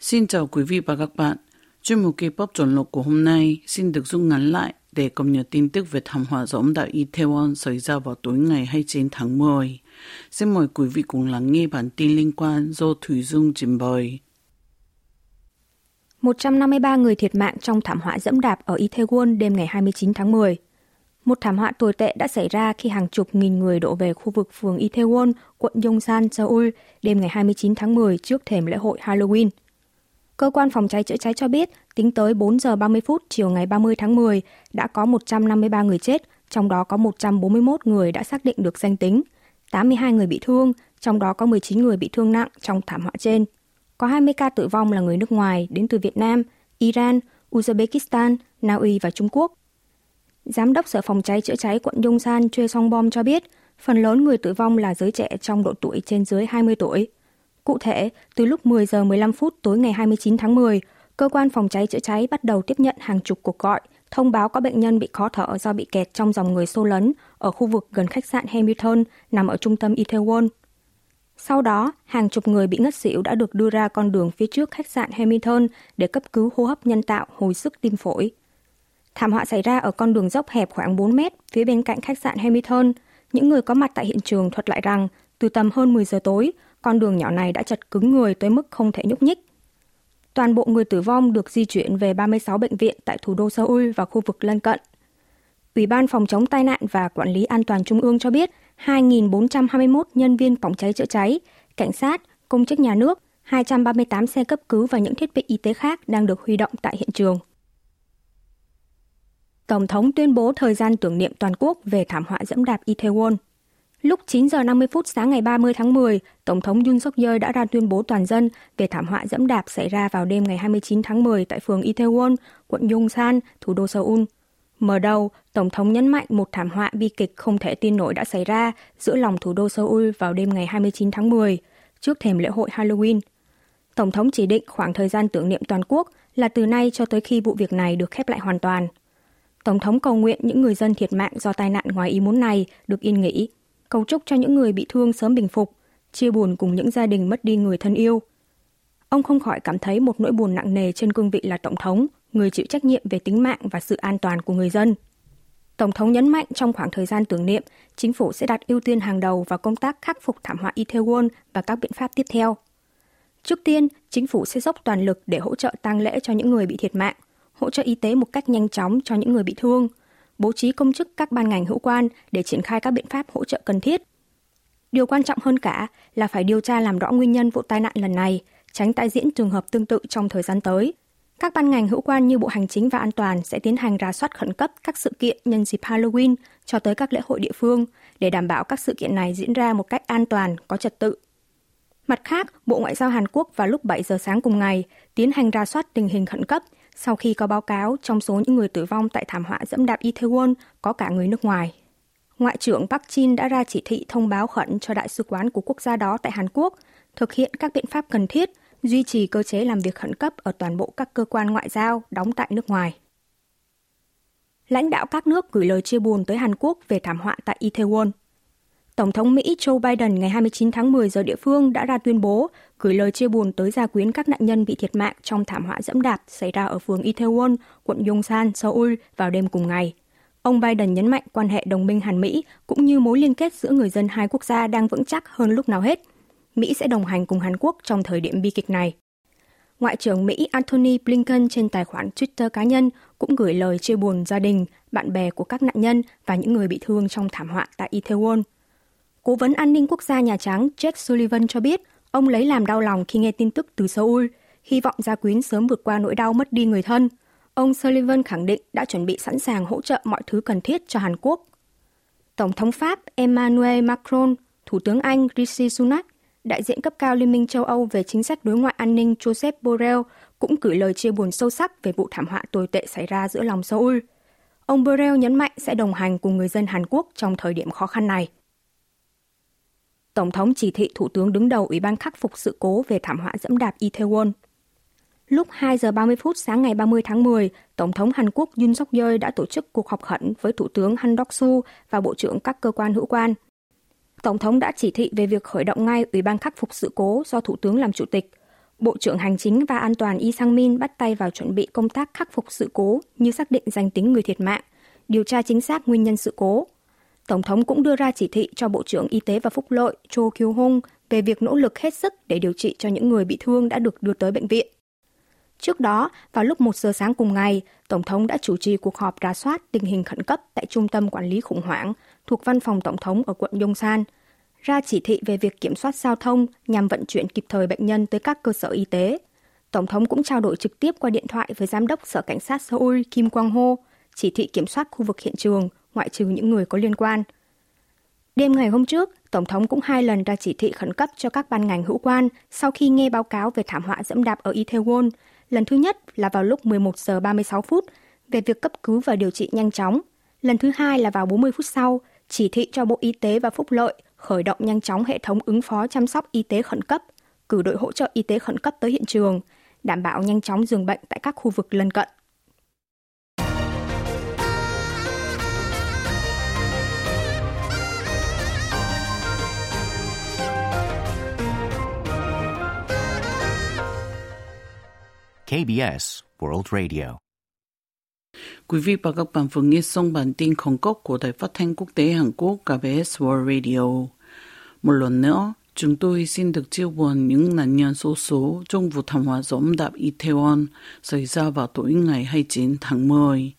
Xin chào quý vị và các bạn. Chuyên mục K-pop chuẩn lục của hôm nay xin được rút ngắn lại để cập nhật tin tức về thảm họa dẫm tại Itaewon xảy ra vào tối ngày 29 tháng 10. Xin mời quý vị cùng lắng nghe bản tin liên quan do Thủy Dung trình bày. 153 người thiệt mạng trong thảm họa dẫm đạp ở Itaewon đêm ngày 29 tháng 10. Một thảm họa tồi tệ đã xảy ra khi hàng chục nghìn người đổ về khu vực phường Itaewon, quận Yongsan, Seoul đêm ngày 29 tháng 10 trước thềm lễ hội Halloween. Cơ quan phòng cháy chữa cháy cho biết, tính tới 4 giờ 30 phút chiều ngày 30 tháng 10, đã có 153 người chết, trong đó có 141 người đã xác định được danh tính, 82 người bị thương, trong đó có 19 người bị thương nặng trong thảm họa trên. Có 20 ca tử vong là người nước ngoài đến từ Việt Nam, Iran, Uzbekistan, Na Uy và Trung Quốc. Giám đốc Sở Phòng cháy chữa cháy quận Yongsan Choi Song Bom cho biết, phần lớn người tử vong là giới trẻ trong độ tuổi trên dưới 20 tuổi. Cụ thể, từ lúc 10 giờ 15 phút tối ngày 29 tháng 10, cơ quan phòng cháy chữa cháy bắt đầu tiếp nhận hàng chục cuộc gọi thông báo có bệnh nhân bị khó thở do bị kẹt trong dòng người xô lấn ở khu vực gần khách sạn Hamilton nằm ở trung tâm Itaewon. Sau đó, hàng chục người bị ngất xỉu đã được đưa ra con đường phía trước khách sạn Hamilton để cấp cứu hô hấp nhân tạo hồi sức tim phổi. Thảm họa xảy ra ở con đường dốc hẹp khoảng 4 mét phía bên cạnh khách sạn Hamilton. Những người có mặt tại hiện trường thuật lại rằng từ tầm hơn 10 giờ tối, con đường nhỏ này đã chật cứng người tới mức không thể nhúc nhích. Toàn bộ người tử vong được di chuyển về 36 bệnh viện tại thủ đô Seoul và khu vực lân cận. Ủy ban Phòng chống tai nạn và Quản lý An toàn Trung ương cho biết 2.421 nhân viên phòng cháy chữa cháy, cảnh sát, công chức nhà nước, 238 xe cấp cứu và những thiết bị y tế khác đang được huy động tại hiện trường. Tổng thống tuyên bố thời gian tưởng niệm toàn quốc về thảm họa dẫm đạp Itaewon. Lúc 9 giờ 50 phút sáng ngày 30 tháng 10, Tổng thống Yoon suk yeol đã ra tuyên bố toàn dân về thảm họa dẫm đạp xảy ra vào đêm ngày 29 tháng 10 tại phường Itaewon, quận Yongsan, thủ đô Seoul. Mở đầu, Tổng thống nhấn mạnh một thảm họa bi kịch không thể tin nổi đã xảy ra giữa lòng thủ đô Seoul vào đêm ngày 29 tháng 10, trước thềm lễ hội Halloween. Tổng thống chỉ định khoảng thời gian tưởng niệm toàn quốc là từ nay cho tới khi vụ việc này được khép lại hoàn toàn. Tổng thống cầu nguyện những người dân thiệt mạng do tai nạn ngoài ý muốn này được yên nghỉ, cầu chúc cho những người bị thương sớm bình phục, chia buồn cùng những gia đình mất đi người thân yêu. Ông không khỏi cảm thấy một nỗi buồn nặng nề trên cương vị là tổng thống, người chịu trách nhiệm về tính mạng và sự an toàn của người dân. Tổng thống nhấn mạnh trong khoảng thời gian tưởng niệm, chính phủ sẽ đặt ưu tiên hàng đầu vào công tác khắc phục thảm họa Itaewon và các biện pháp tiếp theo. Trước tiên, chính phủ sẽ dốc toàn lực để hỗ trợ tang lễ cho những người bị thiệt mạng, hỗ trợ y tế một cách nhanh chóng cho những người bị thương, bố trí công chức các ban ngành hữu quan để triển khai các biện pháp hỗ trợ cần thiết. Điều quan trọng hơn cả là phải điều tra làm rõ nguyên nhân vụ tai nạn lần này, tránh tái diễn trường hợp tương tự trong thời gian tới. Các ban ngành hữu quan như Bộ Hành chính và An toàn sẽ tiến hành rà soát khẩn cấp các sự kiện nhân dịp Halloween cho tới các lễ hội địa phương để đảm bảo các sự kiện này diễn ra một cách an toàn, có trật tự. Mặt khác, Bộ Ngoại giao Hàn Quốc vào lúc 7 giờ sáng cùng ngày tiến hành ra soát tình hình khẩn cấp sau khi có báo cáo trong số những người tử vong tại thảm họa dẫm đạp Itaewon có cả người nước ngoài. Ngoại trưởng Park Jin đã ra chỉ thị thông báo khẩn cho đại sứ quán của quốc gia đó tại Hàn Quốc thực hiện các biện pháp cần thiết, duy trì cơ chế làm việc khẩn cấp ở toàn bộ các cơ quan ngoại giao đóng tại nước ngoài. Lãnh đạo các nước gửi lời chia buồn tới Hàn Quốc về thảm họa tại Itaewon. Tổng thống Mỹ Joe Biden ngày 29 tháng 10 giờ địa phương đã ra tuyên bố gửi lời chia buồn tới gia quyến các nạn nhân bị thiệt mạng trong thảm họa dẫm đạp xảy ra ở phường Itaewon, quận Yongsan, Seoul vào đêm cùng ngày. Ông Biden nhấn mạnh quan hệ đồng minh Hàn Mỹ cũng như mối liên kết giữa người dân hai quốc gia đang vững chắc hơn lúc nào hết. Mỹ sẽ đồng hành cùng Hàn Quốc trong thời điểm bi kịch này. Ngoại trưởng Mỹ Antony Blinken trên tài khoản Twitter cá nhân cũng gửi lời chia buồn gia đình, bạn bè của các nạn nhân và những người bị thương trong thảm họa tại Itaewon. Cố vấn an ninh quốc gia Nhà Trắng Jake Sullivan cho biết ông lấy làm đau lòng khi nghe tin tức từ Seoul, hy vọng gia quyến sớm vượt qua nỗi đau mất đi người thân. Ông Sullivan khẳng định đã chuẩn bị sẵn sàng hỗ trợ mọi thứ cần thiết cho Hàn Quốc. Tổng thống Pháp Emmanuel Macron, Thủ tướng Anh Rishi Sunak, đại diện cấp cao Liên minh châu Âu về chính sách đối ngoại an ninh Joseph Borrell cũng gửi lời chia buồn sâu sắc về vụ thảm họa tồi tệ xảy ra giữa lòng Seoul. Ông Borrell nhấn mạnh sẽ đồng hành cùng người dân Hàn Quốc trong thời điểm khó khăn này. Tổng thống chỉ thị Thủ tướng đứng đầu Ủy ban khắc phục sự cố về thảm họa dẫm đạp Itaewon. Lúc 2 giờ 30 phút sáng ngày 30 tháng 10, Tổng thống Hàn Quốc Yoon suk yeol đã tổ chức cuộc họp khẩn với Thủ tướng Han Dok-su và Bộ trưởng các cơ quan hữu quan. Tổng thống đã chỉ thị về việc khởi động ngay Ủy ban khắc phục sự cố do Thủ tướng làm chủ tịch. Bộ trưởng Hành chính và An toàn Yi Sang-min bắt tay vào chuẩn bị công tác khắc phục sự cố như xác định danh tính người thiệt mạng, điều tra chính xác nguyên nhân sự cố. Tổng thống cũng đưa ra chỉ thị cho Bộ trưởng Y tế và Phúc lợi Cho Kyo-hong về việc nỗ lực hết sức để điều trị cho những người bị thương đã được đưa tới bệnh viện. Trước đó, vào lúc 1 giờ sáng cùng ngày, Tổng thống đã chủ trì cuộc họp rà soát tình hình khẩn cấp tại Trung tâm Quản lý Khủng hoảng thuộc Văn phòng Tổng thống ở quận Yongsan, ra chỉ thị về việc kiểm soát giao thông nhằm vận chuyển kịp thời bệnh nhân tới các cơ sở y tế. Tổng thống cũng trao đổi trực tiếp qua điện thoại với Giám đốc Sở Cảnh sát Seoul Kim Quang-ho, chỉ thị kiểm soát khu vực hiện trường, ngoại trừ những người có liên quan. Đêm ngày hôm trước, Tổng thống cũng hai lần ra chỉ thị khẩn cấp cho các ban ngành hữu quan sau khi nghe báo cáo về thảm họa dẫm đạp ở Itaewon. Lần thứ nhất là vào lúc 11 giờ 36 phút về việc cấp cứu và điều trị nhanh chóng. Lần thứ hai là vào 40 phút sau, chỉ thị cho Bộ Y tế và Phúc lợi khởi động nhanh chóng hệ thống ứng phó chăm sóc y tế khẩn cấp, cử đội hỗ trợ y tế khẩn cấp tới hiện trường, đảm bảo nhanh chóng giường bệnh tại các khu vực lân cận. KBS World Radio. Quý vị và các bạn vừa nghe xong bản tin khẩn cấp của Đài Phát thanh Quốc tế Hàn Quốc KBS World Radio. Một lần nữa, chúng tôi xin được chia buồn những nạn nhân số số trong vụ thảm họa dẫm đạp Itaewon xảy ra vào tối ngày 29 tháng 10.